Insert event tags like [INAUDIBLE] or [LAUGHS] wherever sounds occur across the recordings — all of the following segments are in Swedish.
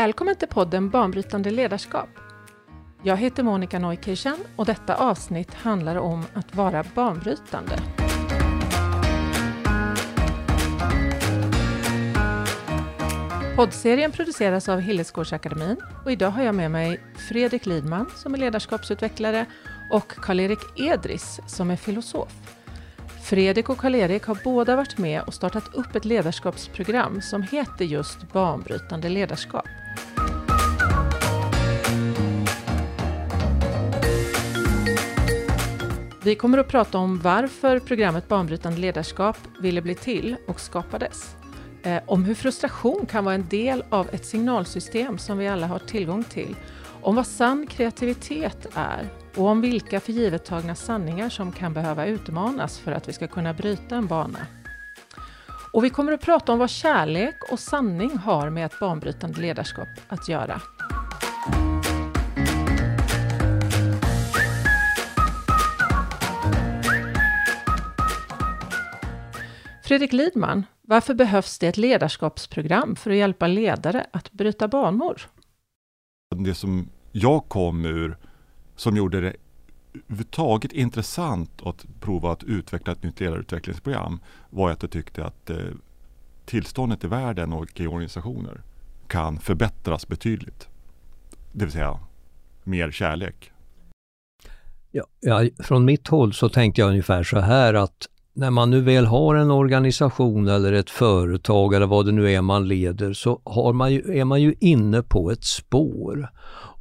Välkommen till podden Banbrytande ledarskap. Jag heter Monica Neukirchen och detta avsnitt handlar om att vara banbrytande. Poddserien produceras av Hillesgårdsakademin och idag har jag med mig Fredrik Lidman som är ledarskapsutvecklare och Karl-Erik Edris som är filosof. Fredrik och Karl-Erik har båda varit med och startat upp ett ledarskapsprogram som heter just Banbrytande ledarskap. Vi kommer att prata om varför programmet Banbrytande ledarskap ville bli till och skapades. Eh, om hur frustration kan vara en del av ett signalsystem som vi alla har tillgång till. Om vad sann kreativitet är och om vilka förgivettagna sanningar som kan behöva utmanas för att vi ska kunna bryta en bana. Och vi kommer att prata om vad kärlek och sanning har med ett banbrytande ledarskap att göra. Fredrik Lidman, varför behövs det ett ledarskapsprogram för att hjälpa ledare att bryta banor? Det som jag kom ur, som gjorde det överhuvudtaget intressant att prova att utveckla ett nytt ledarutvecklingsprogram var att jag tyckte att eh, tillståndet i världen och i organisationer kan förbättras betydligt. Det vill säga mer kärlek. Ja, ja, från mitt håll så tänkte jag ungefär så här att när man nu väl har en organisation eller ett företag eller vad det nu är man leder så har man ju, är man ju inne på ett spår.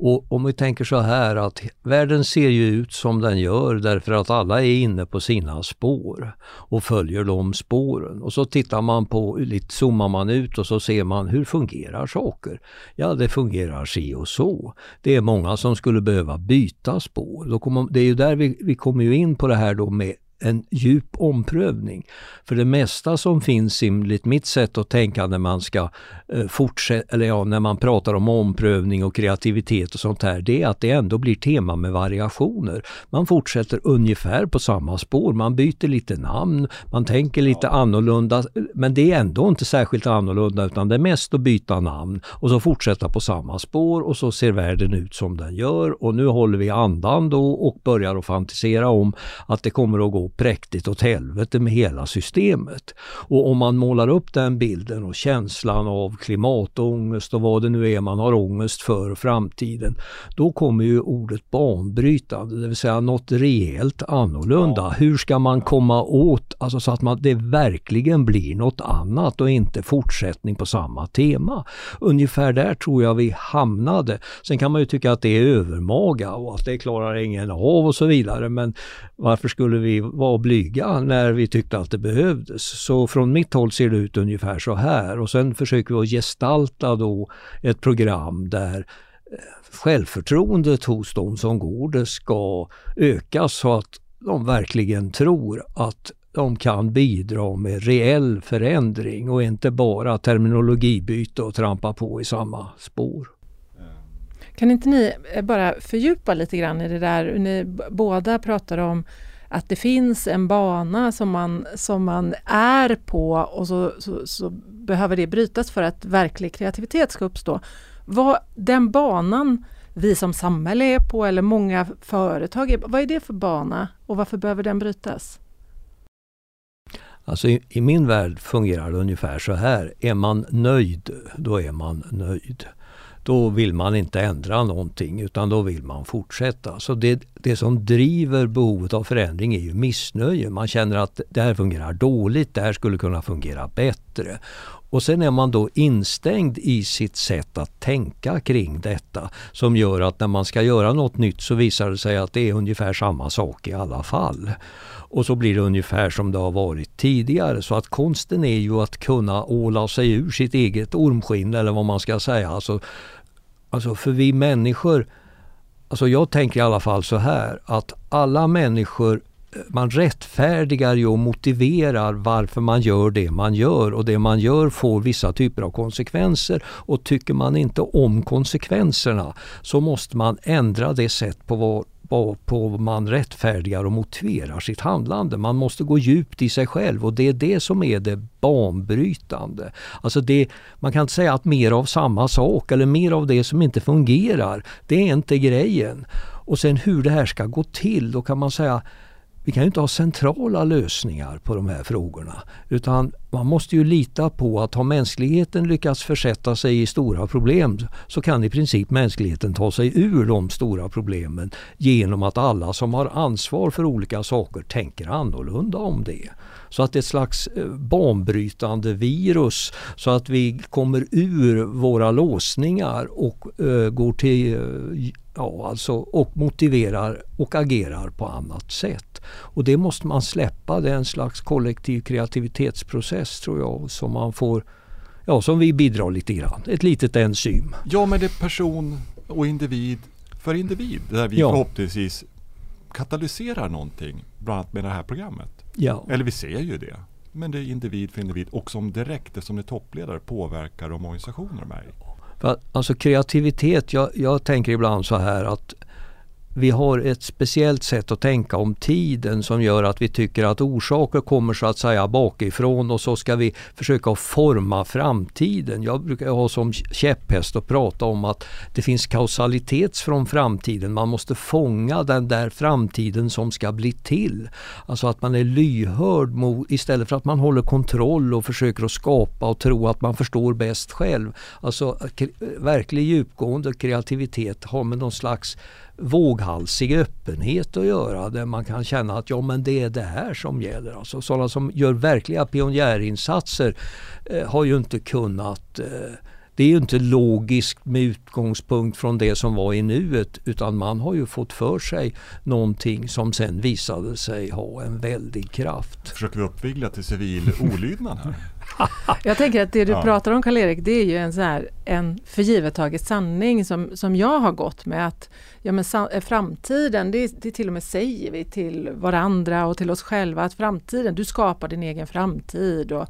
Och om vi tänker så här att världen ser ju ut som den gör därför att alla är inne på sina spår och följer de spåren. Och så tittar man på, lite zoomar man ut och så ser man hur fungerar saker? Ja, det fungerar si och så. Det är många som skulle behöva byta spår. Då kommer, det är ju där vi, vi kommer ju in på det här då med en djup omprövning. För det mesta som finns enligt mitt sätt att tänka när man ska eh, fortsätta, eller ja, när man pratar om omprövning och kreativitet och sånt här, det är att det ändå blir tema med variationer. Man fortsätter ungefär på samma spår, man byter lite namn, man tänker lite ja. annorlunda, men det är ändå inte särskilt annorlunda utan det är mest att byta namn och så fortsätta på samma spår och så ser världen ut som den gör och nu håller vi andan då och börjar att fantisera om att det kommer att gå präktigt åt helvete med hela systemet. Och om man målar upp den bilden och känslan av klimatångest och vad det nu är man har ångest för framtiden, då kommer ju ordet banbrytande, det vill säga något rejält annorlunda. Ja. Hur ska man komma åt, alltså så att man, det verkligen blir något annat och inte fortsättning på samma tema. Ungefär där tror jag vi hamnade. Sen kan man ju tycka att det är övermaga och att det klarar ingen av och så vidare men varför skulle vi var blyga när vi tyckte att det behövdes. Så från mitt håll ser det ut ungefär så här och sen försöker vi att gestalta då ett program där eh, självförtroendet hos de som går det ska ökas så att de verkligen tror att de kan bidra med reell förändring och inte bara terminologibyte och trampa på i samma spår. Kan inte ni eh, bara fördjupa lite grann i det där? Ni båda pratar om att det finns en bana som man, som man är på och så, så, så behöver det brytas för att verklig kreativitet ska uppstå. Vad, den banan vi som samhälle är på eller många företag, är, vad är det för bana och varför behöver den brytas? Alltså i, i, min värld fungerar det ungefär så här. Är man nöjd, då är man nöjd då vill man inte ändra någonting utan då vill man fortsätta. Så det, det som driver behovet av förändring är ju missnöje. Man känner att det här fungerar dåligt, det här skulle kunna fungera bättre. Och sen är man då instängd i sitt sätt att tänka kring detta som gör att när man ska göra något nytt så visar det sig att det är ungefär samma sak i alla fall. Och så blir det ungefär som det har varit tidigare. Så att konsten är ju att kunna åla sig ur sitt eget ormskinn eller vad man ska säga. Alltså, alltså för vi människor, alltså jag tänker i alla fall så här att alla människor man rättfärdigar ju och motiverar varför man gör det man gör och det man gör får vissa typer av konsekvenser och tycker man inte om konsekvenserna så måste man ändra det sätt på vad varpå man rättfärdigar och motiverar sitt handlande. Man måste gå djupt i sig själv och det är det som är det banbrytande. Alltså det, man kan inte säga att mer av samma sak eller mer av det som inte fungerar, det är inte grejen. Och sen hur det här ska gå till, då kan man säga vi kan ju inte ha centrala lösningar på de här frågorna. Utan man måste ju lita på att har mänskligheten lyckats försätta sig i stora problem så kan i princip mänskligheten ta sig ur de stora problemen genom att alla som har ansvar för olika saker tänker annorlunda om det. Så att det är ett slags eh, banbrytande virus så att vi kommer ur våra låsningar och uh, går till uh, ja, alltså, och motiverar och agerar på annat sätt. Och det måste man släppa, det är en slags kollektiv kreativitetsprocess tror jag som man får Ja, som vi bidrar lite grann. Ett litet enzym. Ja, men det är person och individ för individ. Där vi ja. förhoppningsvis katalyserar någonting. Bland annat med det här programmet. Ja. Eller vi ser ju det. Men det är individ för individ och som direkt, som är toppledare, påverkar de organisationer mig. Alltså kreativitet, jag, jag tänker ibland så här att vi har ett speciellt sätt att tänka om tiden som gör att vi tycker att orsaker kommer så att säga bakifrån och så ska vi försöka forma framtiden. Jag brukar ha som käpphäst att prata om att det finns kausalitet från framtiden. Man måste fånga den där framtiden som ska bli till. Alltså att man är lyhörd mot, istället för att man håller kontroll och försöker att skapa och tro att man förstår bäst själv. Alltså verklig djupgående kreativitet har med någon slags våghalsig öppenhet att göra där man kan känna att ja men det är det här som gäller. Alltså sådana som gör verkliga pionjärinsatser eh, har ju inte kunnat eh, det är ju inte logiskt med utgångspunkt från det som var i nuet utan man har ju fått för sig någonting som sen visade sig ha en väldig kraft. Försöker vi uppvigla till civil olydnad här? [LAUGHS] [LAUGHS] Jag tänker att det du ja. pratar om Karl-Erik, det är ju en, så här, en förgivet sanning som, som jag har gått med att ja, men framtiden, det, det till och med säger vi till varandra och till oss själva att framtiden, du skapar din egen framtid och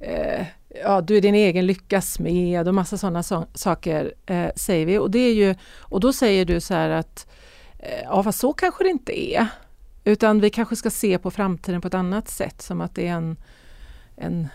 eh, ja, du är din egen lyckas med och massa sådana so saker eh, säger vi. Och, det är ju, och då säger du så här att eh, ja, fast så kanske det inte är. Utan vi kanske ska se på framtiden på ett annat sätt som att det är en, en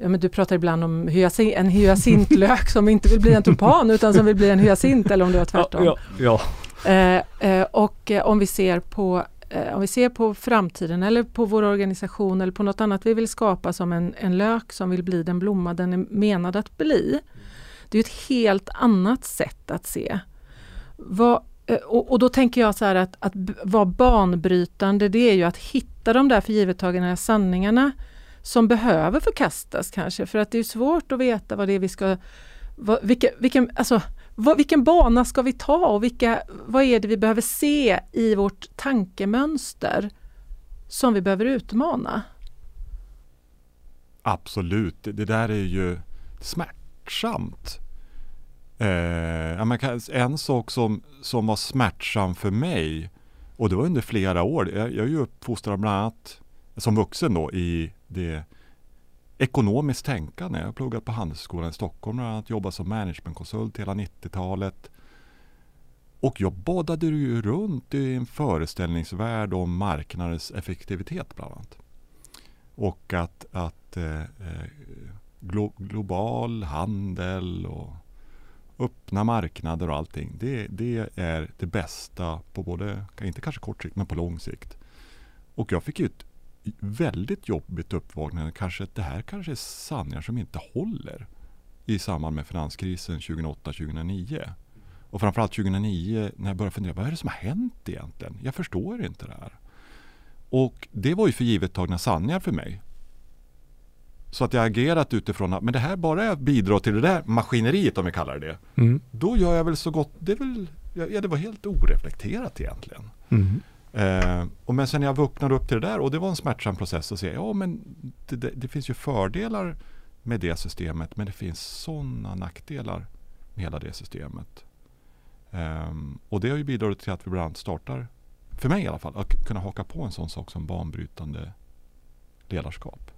Ja, men du pratar ibland om hyacin, en hyacintlök som inte vill bli en tulpan utan som vill bli en hyacint eller om det var tvärtom. Ja, ja, ja. Eh, eh, och eh, om vi ser på om vi ser på framtiden eller på vår organisation eller på något annat vi vill skapa som en, en lök som vill bli den blomma den är menad att bli. Det är ett helt annat sätt att se. Vad, och, och, då tänker jag så här att, att vara banbrytande det är ju att hitta de där förgivettagna sanningarna som behöver förkastas kanske för att det är svårt att veta vad det är vi ska vad, vilka, vilken, alltså, vad, vilken bana ska vi ta och vilka, vad är det vi behöver se i vårt tankemönster som vi behöver utmana? Absolut, det, där är ju smärtsamt. Eh, en sak som, som var smärtsam för mig och det var under flera år. Jag, jag är ju uppfostrad bland annat som vuxen då i det ekonomiskt tänkande. Jag har pluggat på Handelshögskolan i Stockholm bland annat, jobbat som managementkonsult hela 90-talet. Och jag badade ju runt i en föreställningsvärld om marknadens effektivitet bland annat. Och att, att eh, eh glo global handel och öppna marknader och allting. Det, det är det bästa på både, inte kanske kort sikt, men på lång sikt. Och jag fick ju ett väldigt jobbigt uppvaknande. Kanske att det här kanske är sanningar som inte håller i samband med finanskrisen 2008-2009. Och framförallt 2009 när jag började fundera, vad är det som har hänt egentligen? Jag förstår inte det här. Och det var ju för givet tagna sanningar för mig. Så att jag agerat utifrån att men det här bara jag bidrar till det där maskineriet om vi kallar det det. Mm. Då gör jag väl så gott, det, är väl, ja, det var helt oreflekterat egentligen. Mm. Eh, och men sen jag vaknade upp till det där och det var en smärtsam process att se, ja men det, det, det finns ju fördelar med det systemet men det finns sådana nackdelar med hela det systemet. Eh, och det har ju bidragit till att vi bland annat startar, för mig i alla fall, att kunna haka på en sån sak som banbrytande ledarskap.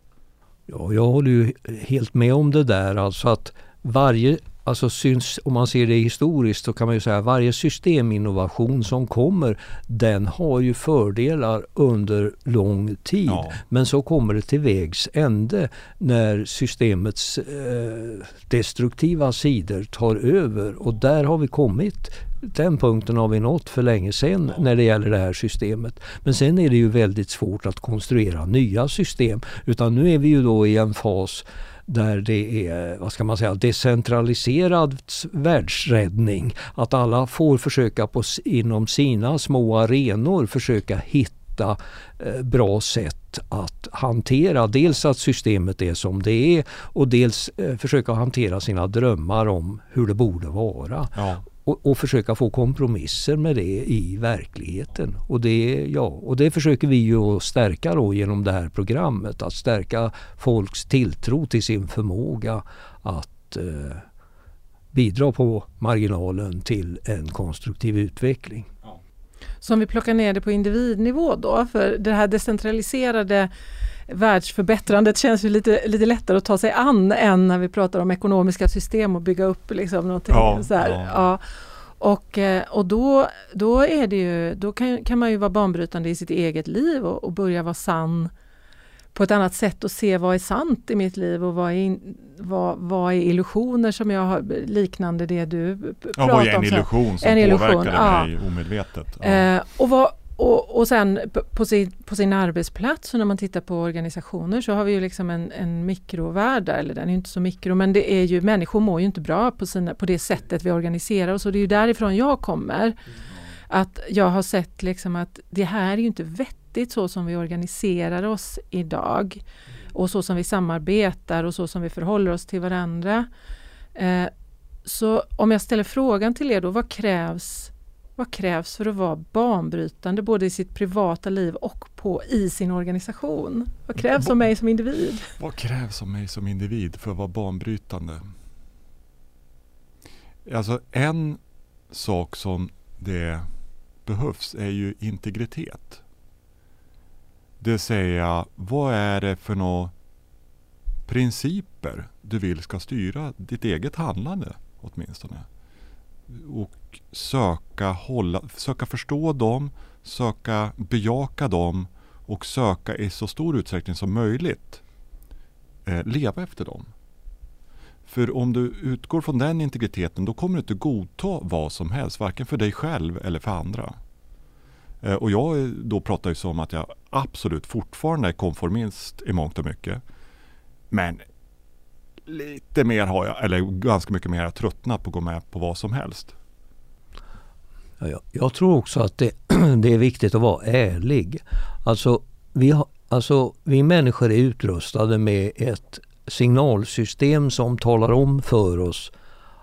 Ja, jag håller ju helt med om det där. Alltså att varje Alltså syns, om man ser det historiskt så kan man ju säga att varje systeminnovation som kommer den har ju fördelar under lång tid. Ja. Men så kommer det till vägs ände när systemets eh, destruktiva sidor tar över och där har vi kommit den punkten har vi nått för länge sedan när det gäller det här systemet. Men sen är det ju väldigt svårt att konstruera nya system. Utan nu är vi ju då i en fas där det är, vad ska man säga, decentraliserad världsräddning. Att alla får försöka på, inom sina små arenor försöka hitta eh, bra sätt att hantera dels att systemet är som det är och dels eh, försöka hantera sina drömmar om hur det borde vara. Ja och, och, försöka få kompromisser med det i verkligheten. Och det, ja, och det försöker vi ju stärka då genom det här programmet. Att stärka folks tilltro till sin förmåga att eh, bidra på marginalen till en konstruktiv utveckling. Så om vi plockar ner det på individnivå då, för det här decentraliserade världsförbättrandet känns ju lite, lite lättare att ta sig an än när vi pratar om ekonomiska system och bygga upp liksom någonting. Ja, så ja. ja. Och, eh, och då, då, är det ju, då kan, kan man ju vara banbrytande i sitt eget liv och, och, börja vara sann på ett annat sätt och se vad är sant i mitt liv och vad är, in, vad, vad är illusioner som jag har, liknande det du pratar om. Ja, vad är en illusion som en påverkar illusion, mig omedvetet? Ja. Eh, och vad, och, och sen på sin, på sin arbetsplats och när man tittar på organisationer så har vi ju liksom en, en mikrovärld där, eller den är inte så mikro men det är ju människor mår ju inte bra på, sina, på det sättet vi organiserar oss och det är ju därifrån jag kommer. Att jag har sett liksom att det här är ju inte vettigt så som vi organiserar oss idag och så som vi samarbetar och så som vi förhåller oss till varandra. Eh, så om jag ställer frågan till er då, vad krävs vad krävs för att vara banbrytande både i sitt privata liv och på, i sin organisation? Vad krävs av mig som individ? Vad krävs av mig som individ för att vara banbrytande? Alltså en sak som det behövs är ju integritet. Det vill säga, vad är det för några principer du vill ska styra ditt eget handlande åtminstone? och söka, hålla, söka förstå dem, söka bejaka dem och söka i så stor utsträckning som möjligt eh, leva efter dem. För om du utgår från den integriteten då kommer du inte godta vad som helst, varken för dig själv eller för andra. Eh, och jag då pratar ju om att jag absolut fortfarande är konformist i mångt och mycket. Men lite mer har jag, eller ganska mycket mer har tröttnat på att gå med på vad som helst. Jag, jag tror också att det, [CLEARS THROAT] det, är viktigt att vara ärlig. Alltså vi, har, alltså vi människor är utrustade med ett signalsystem som talar om för oss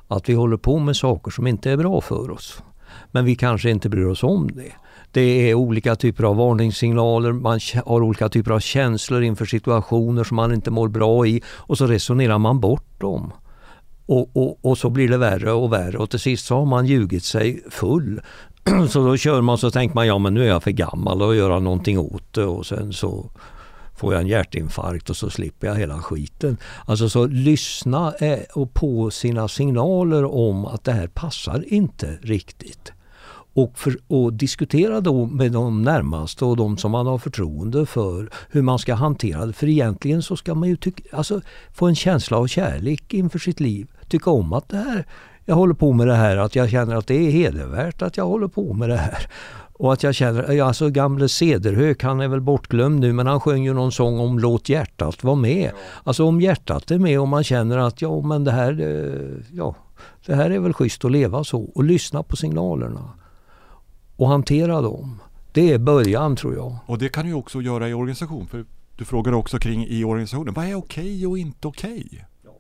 att vi håller på med saker som inte är bra för oss. Men vi kanske inte bryr oss om det. Det är olika typer av varningssignaler, man har olika typer av känslor inför situationer som man inte mår bra i och så resonerar man bort dem. Och, och, och så blir det värre och värre och till sist så har man ljugit sig full. [CLEARS THROAT] Så då kör man så tänker man ja men nu är jag för gammal att göra någonting åt det och sen så får jag en hjärtinfarkt och så slipper jag hela skiten. Alltså så lyssna eh, på sina signaler om att det här passar inte riktigt och, för, och diskutera då med de närmaste och de som man har förtroende för hur man ska hantera det. För egentligen så ska man ju tycka, alltså, få en känsla av kärlek inför sitt liv. Tycka om att det här, jag håller på med det här, att jag känner att det är hedervärt att jag håller på med det här. Och att jag känner, alltså gamle Cederhök, han är väl bortglömd nu men han sjöng ju någon sång om låt hjärtat vara med. Alltså om hjärtat är med och man känner att ja men det här, ja, det här är väl schysst att leva så och lyssna på signalerna och hantera dem. Det är början tror jag. Och det kan du också göra i organisation. För du frågar också kring i organisationen. Vad är okej och inte okej? Ja.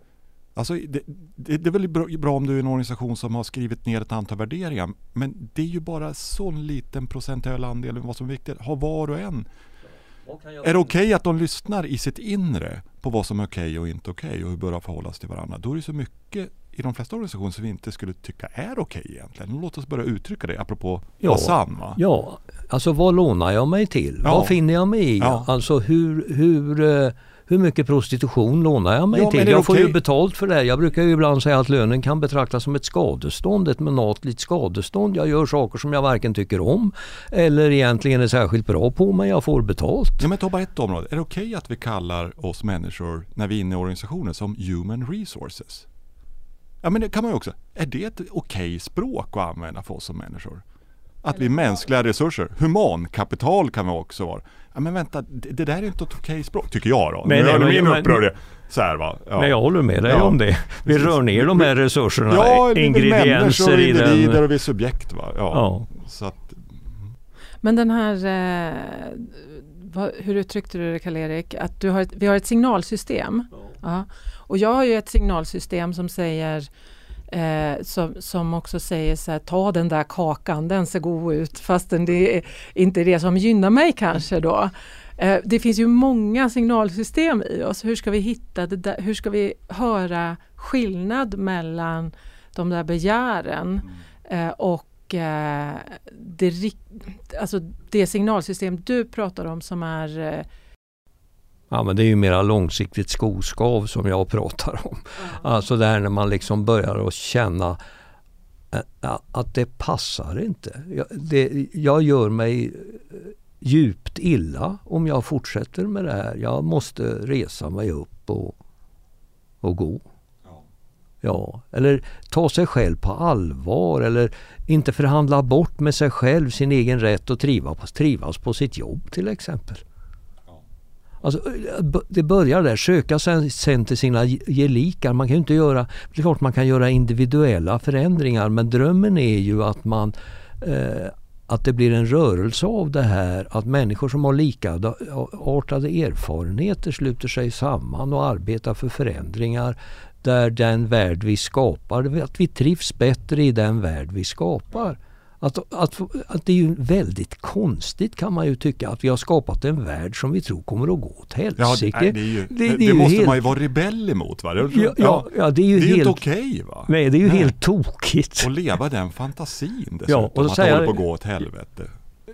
Alltså, det, det, det, är väl bra, om du är en organisation som har skrivit ner ett antal värderingar. Men det är ju bara sån liten procentuell andel av vad som är viktigt. Har var och en är det okej okay att de lyssnar i sitt inre på vad som är okej okay och inte okej okay och hur bör förhålla sig till varandra? Då är det så mycket i de flesta organisationer som vi inte skulle tycka är okej okay egentligen. Låt oss börja uttrycka det apropå ja, vara sann. Va? Ja, alltså vad lånar jag mig till? Ja. Vad finner jag mig i? Ja. Alltså hur, hur, eh, hur mycket prostitution lånar jag mig Ja, till? Jag får ju betalt för det. Jag brukar ju ibland säga att lönen kan betraktas som ett skadestånd, ett månatligt skadestånd. Jag gör saker som jag varken tycker om eller egentligen är särskilt bra på, men jag får betalt. Ja, men ta bara ett område. Är det okej att vi kallar oss människor när vi är inne i organisationen som human resources? Ja men det kan man ju också. Är det ett okej språk att använda för oss som människor? Att vi är mänskliga resurser. Humankapital kan vi också vara. Ja men vänta, det, det där är inte ett okej språk, tycker jag då. Nej, nu men- min men- upprördhet. Så här va. Ja. Nej, jag håller med dig Ja. om det. Vi Precis. rör ner de här resurserna, Ja, vi är människor ingredienser individer den. och vi är subjekt va. Ja. Ja. Så att, Men den här, eh, vad, hur uttryckte du det Karl-Erik? Att du har ett, vi har ett signalsystem. Ja. Och jag har ju ett signalsystem som säger eh, som, som också säger så här, ta den där kakan, den ser god ut fastän det är inte det som gynnar mig kanske då. Eh, det finns ju många signalsystem i oss. Hur ska vi hitta det där, hur ska vi höra skillnad mellan de där begären eh, och eh, det, alltså det signalsystem du pratar om som är eh, Ja men det är ju mera långsiktigt skoskav som jag pratar om. Alltså det här när man liksom börjar att känna eh, att det passar inte. Jag, det, jag gör mig eh, djupt illa om jag fortsätter med det här. Jag måste resa mig upp och, och gå. Ja, eller ta sig själv på allvar eller inte förhandla bort med sig själv sin egen rätt att trivas, trivas på sitt jobb till exempel. Alltså, det börjar där, söka sen, sen till sina gelikar. Man kan ju inte göra, det är klart man kan göra individuella förändringar men drömmen är ju att man eh, att det blir en rörelse av det här, att människor som har likartade erfarenheter sluter sig samman och arbetar för förändringar där den värld vi skapar, att vi trivs bättre i den värld vi skapar. Att, att, att det är ju väldigt konstigt kan man ju tycka att vi har skapat en värld som vi tror kommer att gå åt ja, helsike. det, nej, det, är ju, Det- det, det ju måste helt- man ju vara rebell emot va. Det, Ja, ja, ja, det är ju det är helt... inte okej va. Nej, det är ju Nej. helt tokigt. Och leva den fantasin dessutom. Ja, och att det håller på att gå åt helvete.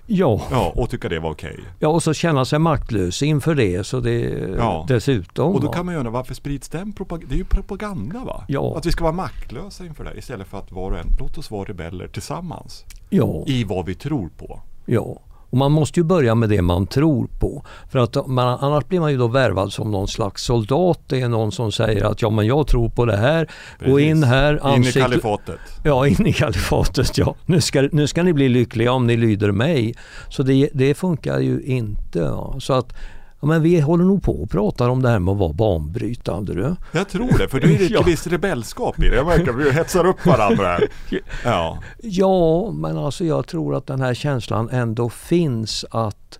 Ja, Ja, och tycka det var okej. ja, och så känna sig maktlös inför det så det Ja. dessutom. Och då kan man ju undra varför sprids den propaganda? Det är ju propaganda va? Ja. Att vi ska vara maktlösa inför det istället för att var och en, låt oss vara rebeller tillsammans. Ja, I vad vi tror på. ja. Och man måste ju börja med det man tror på. För att man, annars blir man ju då värvad som någon slags soldat. Det är någon som säger att ja men jag tror på det här. Gå Precis. in här. In i ansikt- kalifatet. Ja, in i kalifatet ja. Nu ska, nu ska ni bli lyckliga om ni lyder mig. Så det, det funkar ju inte. Ja. Så att ja, men vi håller nog på och pratar om det här med att vara banbrytande. Du. Jag tror det, för det är [LAUGHS] lite Ja. visst rebellskap i det. Jag märker vi hetsar upp varandra. [LAUGHS] Ja, Ja, men alltså jag tror att den här känslan ändå finns att,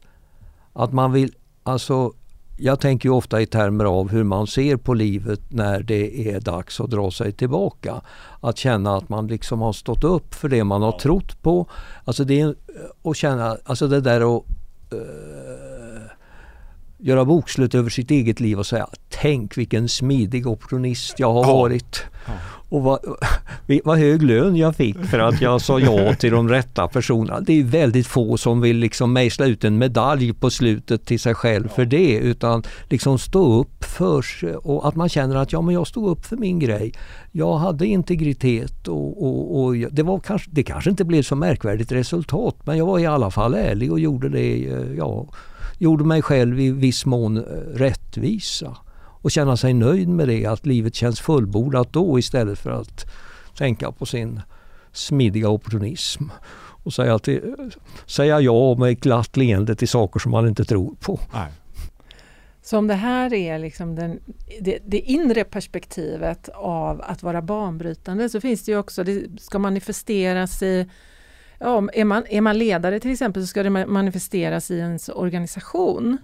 att man vill, alltså jag tänker ju ofta i termer av hur man ser på livet när det är dags att dra sig tillbaka. Att känna att man liksom har stått upp för det man har trott på. Alltså det och känna, alltså det där att eh, göra bokslut över sitt eget liv och säga Tänk vilken smidig opportunist jag har Ja. varit. Och vad, [LAUGHS] vad hög lön jag fick för att jag sa ja till de rätta personerna. Det är väldigt få som vill liksom mejsla ut en medalj på slutet till sig själv för det utan liksom stå upp för sig och att man känner att ja men jag stod upp för min grej. Jag hade integritet och, och, och det, var kanske, det kanske inte blev så märkvärdigt resultat men jag var i alla fall ärlig och gjorde det, eh, ja, gjorde mig själv i viss mån eh, rättvisa och känna sig nöjd med det, att livet känns fullbordat då istället för att tänka på sin smidiga opportunism och säga, till, säga ja med ett glatt leende till saker som man inte tror på. nej. Så om det här är liksom den, det, det inre perspektivet av att vara banbrytande så finns det ju också, det ska manifesteras i Ja, är, man, är man ledare till exempel så ska det manifesteras i ens organisation.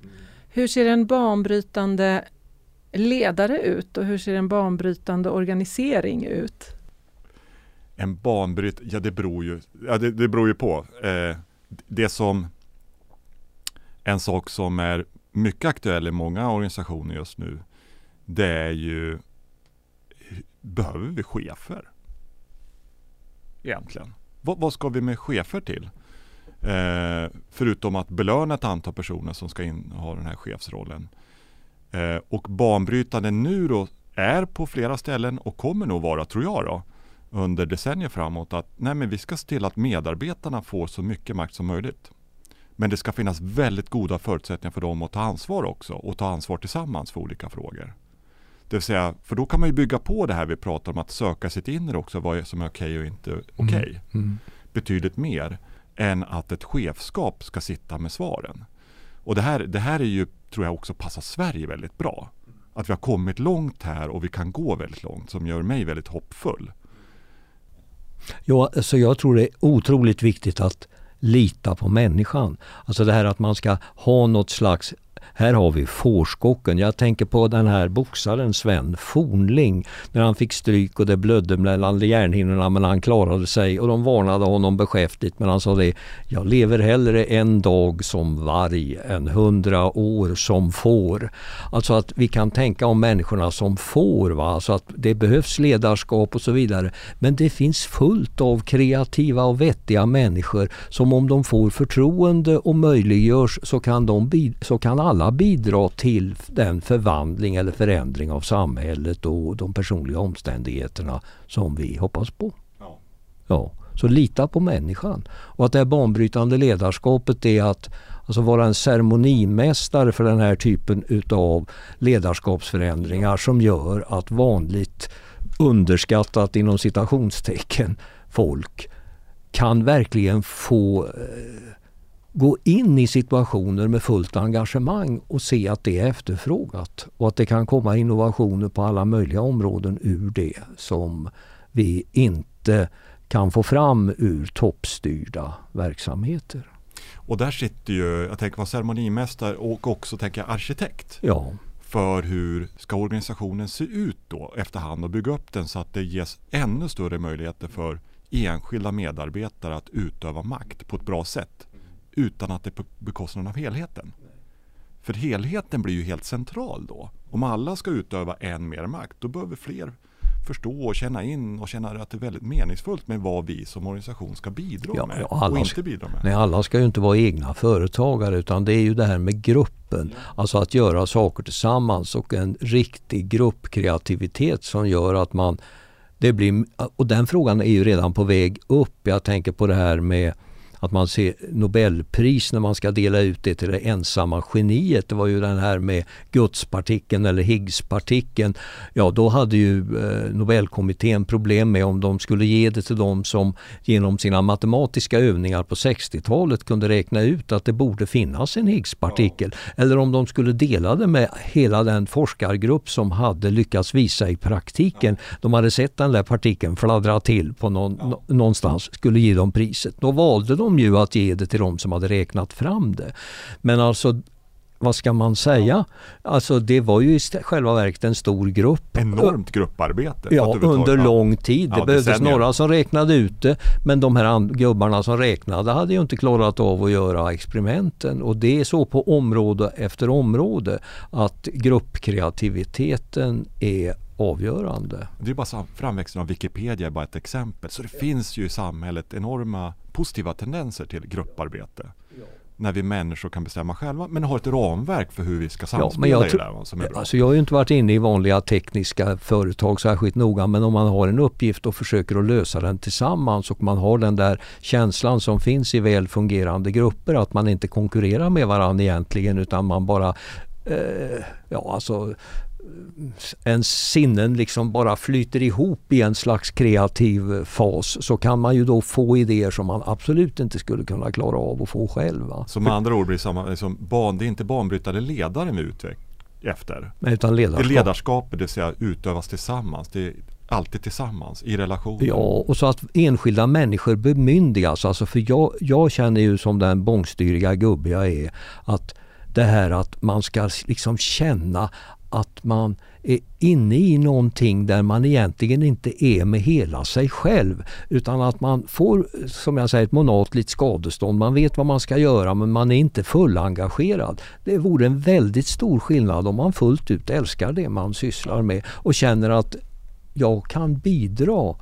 Hur ser en banbrytande ledare ut och hur ser en banbrytande organisering ut? En banbryt, ja det beror ju, ja, det, det beror ju på. Eh, det som, en sak som är mycket aktuell i många organisationer just nu, det är ju, behöver vi chefer? Egentligen. Vad, vad ska vi med chefer till? Eh, förutom att belöna ett antal personer som ska inneha den här chefsrollen. Eh, och banbrytande nu då är på flera ställen och kommer nog vara, tror jag då, under decennier framåt att nej men vi ska se till att medarbetarna får så mycket makt som möjligt. Men det ska finnas väldigt goda förutsättningar för dem att ta ansvar också och ta ansvar tillsammans för olika frågor. Det vill säga, för då kan man ju bygga på det här vi pratar om att söka sitt inre också, vad som är okej okay och inte okej. Okay. Mm. Mm. Betydligt mer än att ett chefskap ska sitta med svaren. Och det här, det här är ju, tror jag också passar Sverige väldigt bra. Att vi har kommit långt här och vi kan gå väldigt långt som gör mig väldigt hoppfull. Ja, så jag tror det är otroligt viktigt att lita på människan. Alltså det här att man ska ha något slags här har vi fårskocken. Jag tänker på den här boxaren Sven Fornling. När han fick stryk och det blödde mellan hjärnhinnorna men han klarade sig och de varnade honom beskäftigt men han sa det. Jag lever hellre en dag som varg än hundra år som får. Alltså att vi kan tänka om människorna som får. Va? Alltså att det behövs ledarskap och så vidare. Men det finns fullt av kreativa och vettiga människor som om de får förtroende och möjliggörs så kan, de, så kan alla alla bidra till den förvandling eller förändring av samhället och de personliga omständigheterna som vi hoppas på. Ja. ja. Så lita på människan. Och att det här banbrytande ledarskapet är att alltså vara en ceremonimästare för den här typen utav ledarskapsförändringar som gör att vanligt underskattat inom citationstecken folk kan verkligen få eh, gå in i situationer med fullt engagemang och se att det är efterfrågat och att det kan komma innovationer på alla möjliga områden ur det som vi inte kan få fram ur toppstyrda verksamheter. Och där sitter ju, jag tänker vara ceremonimästare och också tänker arkitekt. Ja. För hur ska organisationen se ut då efterhand och bygga upp den så att det ges ännu större möjligheter för enskilda medarbetare att utöva makt på ett bra sätt utan att det är på bekostnad av helheten. För helheten blir ju helt central då. Om alla ska utöva än mer makt, då behöver fler förstå och känna in och känna att det är väldigt meningsfullt med vad vi som organisation ska bidra ja, med alla, och inte bidra med. Nej, alla ska ju inte vara egna företagare utan det är ju det här med gruppen. Ja. Alltså att göra saker tillsammans och en riktig gruppkreativitet som gör att man det blir, och den frågan är ju redan på väg upp. Jag tänker på det här med att man ser Nobelpris när man ska dela ut det till det ensamma geniet. Det var ju den här med Gudspartikeln eller Higgspartikeln. Ja, då hade ju eh, Nobelkommittén problem med om de skulle ge det till dem som genom sina matematiska övningar på 60-talet kunde räkna ut att det borde finnas en Higgspartikel. Ja. Eller om de skulle dela det med hela den forskargrupp som hade lyckats visa i praktiken. Ja. De hade sett den där partikeln fladdra till på någon, ja. någonstans, skulle ge dem priset. Då valde de ju att ge det till de som hade räknat fram det. Men alltså vad ska man säga? Alltså det var ju i själva verket en stor grupp. Enormt grupparbete. Ja, under lång tid. Det ja, behövdes decennier. några som räknade ut det. Men de här gubbarna som räknade hade ju inte klarat av att göra experimenten. Och det är så på område efter område att gruppkreativiteten är avgörande. Det är bara framväxten av Wikipedia är bara ett exempel. Så det finns ju i samhället enorma positiva tendenser till grupparbete. När vi människor kan bestämma själva men har ett ramverk för hur vi ska samspela ja, i det där som är bra. Alltså jag har ju inte varit inne i vanliga tekniska företag särskilt noga men om man har en uppgift och försöker att lösa den tillsammans och man har den där känslan som finns i väl fungerande grupper att man inte konkurrerar med varandra egentligen utan man bara eh, ja, alltså ens sinnen liksom bara flyter ihop i en slags kreativ fas så kan man ju då få idéer som man absolut inte skulle kunna klara av att få själv. Så med andra ord blir samma, liksom, ban, det är inte banbrytande ledare med utveckling efter. Nej, utan ledarskap. Det ledarskapet, det vill säga utövas tillsammans. Det är alltid tillsammans i relation. Ja, och så att enskilda människor bemyndigas. Alltså för jag, jag känner ju som den bångstyriga gubbe jag är att det här att man ska liksom känna att man är inne i någonting där man egentligen inte är med hela sig själv. Utan att man får, som jag säger, ett monatligt skadestånd. Man vet vad man ska göra men man är inte fullengagerad. Det vore en väldigt stor skillnad om man fullt ut älskar det man sysslar med och känner att jag kan bidra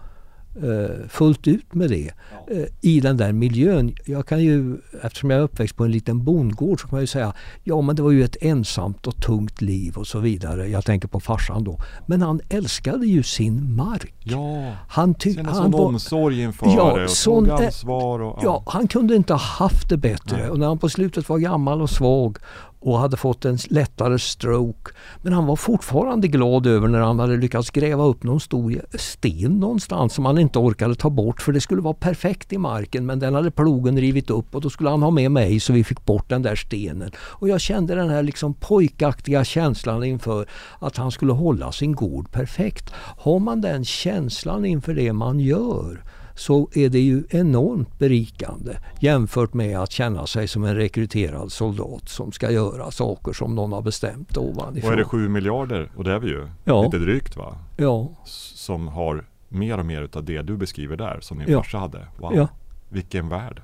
fullt ut med det eh, i den där miljön. Jag kan ju, eftersom jag är uppväxt på en liten bondgård så kan man ju säga ja men det var ju ett ensamt och tungt liv och så vidare. Jag tänker på farsan då. Men han älskade ju sin mark. Ja, Han tyckte sån omsorg inför Ja, det och sån- tog ansvar. Och, Ja, han kunde inte ha haft det bättre. Nej. Och när han på slutet var gammal och svag och hade fått en lättare stroke. Men han var fortfarande glad över när han hade lyckats gräva upp någon stor sten någonstans som han inte orkade ta bort för det skulle vara perfekt i marken men den hade plogen rivit upp och då skulle han ha med mig så vi fick bort den där stenen. Och jag kände den här liksom pojkaktiga känslan inför att han skulle hålla sin gård perfekt. Har man den känslan inför det man gör så är det ju enormt berikande jämfört med att känna sig som en rekryterad soldat som ska göra saker som någon har bestämt ovanifrån. och är det 7 miljarder, och det är vi ju, Ja. lite drygt va? Ja, Som har mer och mer utav det du beskriver där, som din Ja. farsa hade. Wow, Ja. vilken värld.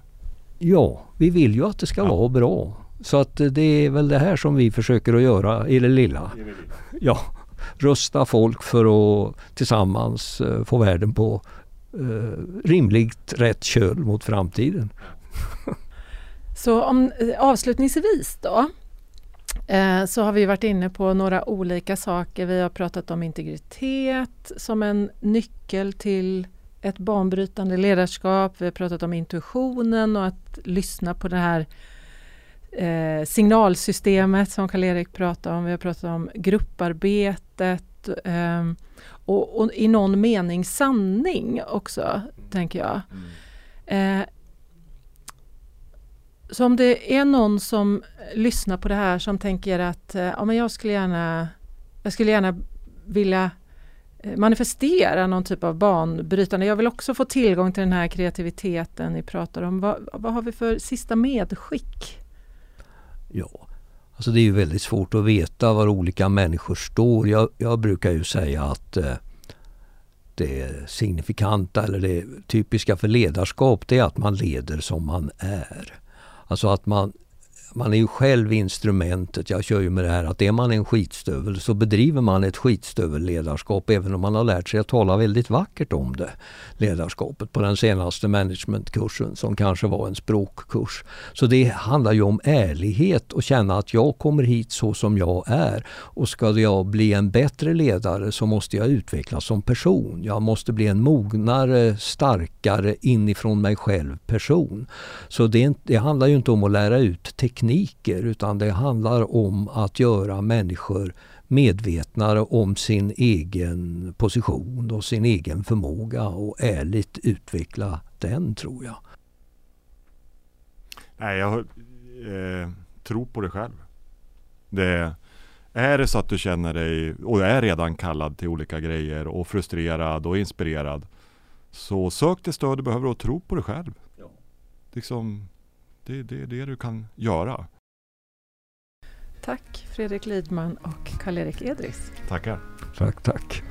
ja, vi vill ju att det ska Ja. vara bra. Så att eh, det är väl det här som vi försöker att göra i det lilla. [LAUGHS] Ja, rusta folk för att tillsammans eh, få världen på Eh, rimligt rätt köl mot framtiden. [LAUGHS] Så om, eh, avslutningsvis då, eh, så har vi varit inne på några olika saker. Vi har pratat om integritet som en nyckel till ett banbrytande ledarskap. Vi har pratat om intuitionen och att lyssna på det här signalsystemet som Karl-Erik pratade om. Vi har pratat om grupparbetet eh, och, och i någon mening sanning också, tänker jag. Eh, så om det är någon som lyssnar på det här som tänker att eh, ja, men jag, skulle gärna, jag skulle gärna vilja eh, manifestera någon typ av banbrytande. Jag vill också få tillgång till den här kreativiteten ni pratar om. Vad, vad har vi för sista medskick? Ja, alltså det är ju väldigt svårt att veta var olika människor står. Jag, jag brukar ju säga att eh, det signifikanta eller det typiska för ledarskap det är att man leder som man är. Alltså att man, man är ju själv instrumentet. Jag kör ju med det här att är man en skitstövel så bedriver man ett skitstövelledarskap. även om man har lärt sig att tala väldigt vackert om det. Ledarskapet på den senaste managementkursen som kanske var en språkkurs. Så det handlar ju om ärlighet och känna att jag kommer hit så som jag är. Och ska jag bli en bättre ledare så måste jag utvecklas som person. Jag måste bli en mognare, starkare inifrån mig själv person. Så det, är det handlar ju inte om att lära ut teknik tekniker utan det handlar om att göra människor medvetnare om sin egen position och sin egen förmåga och ärligt utveckla den tror jag. Nej, jag eh, tror på dig själv. Det, är det så att du känner dig och är redan kallad till olika grejer och frustrerad och inspirerad så sök det stöd du behöver och tro på dig själv. Liksom, det, det är det du kan göra. Tack Fredrik Lidman och Karl-Erik Edris. Tackar. Tack, tack.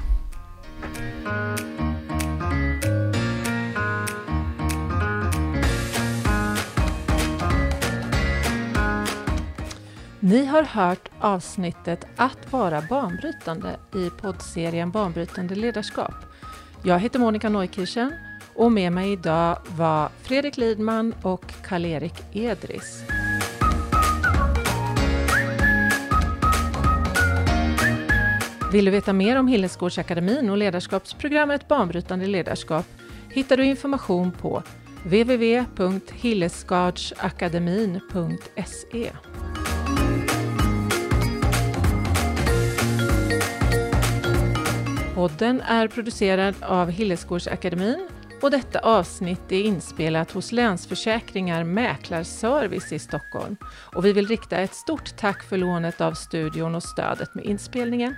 Ni har hört avsnittet Att vara banbrytande i poddserien Banbrytande ledarskap. Jag heter Monica Neukirchen och med mig idag var Fredrik Lidman och Karl-Erik Edris. Vill du veta mer om Hillesgårdsakademin och ledarskapsprogrammet Banbrytande ledarskap hittar du information på www.hillesgardsakademin.se. Podden är producerad av Hillesgårdsakademin och detta avsnitt är inspelat hos Länsförsäkringar Mäklarservice i Stockholm. Och vi vill rikta ett stort tack för lånet av studion och stödet med inspelningen.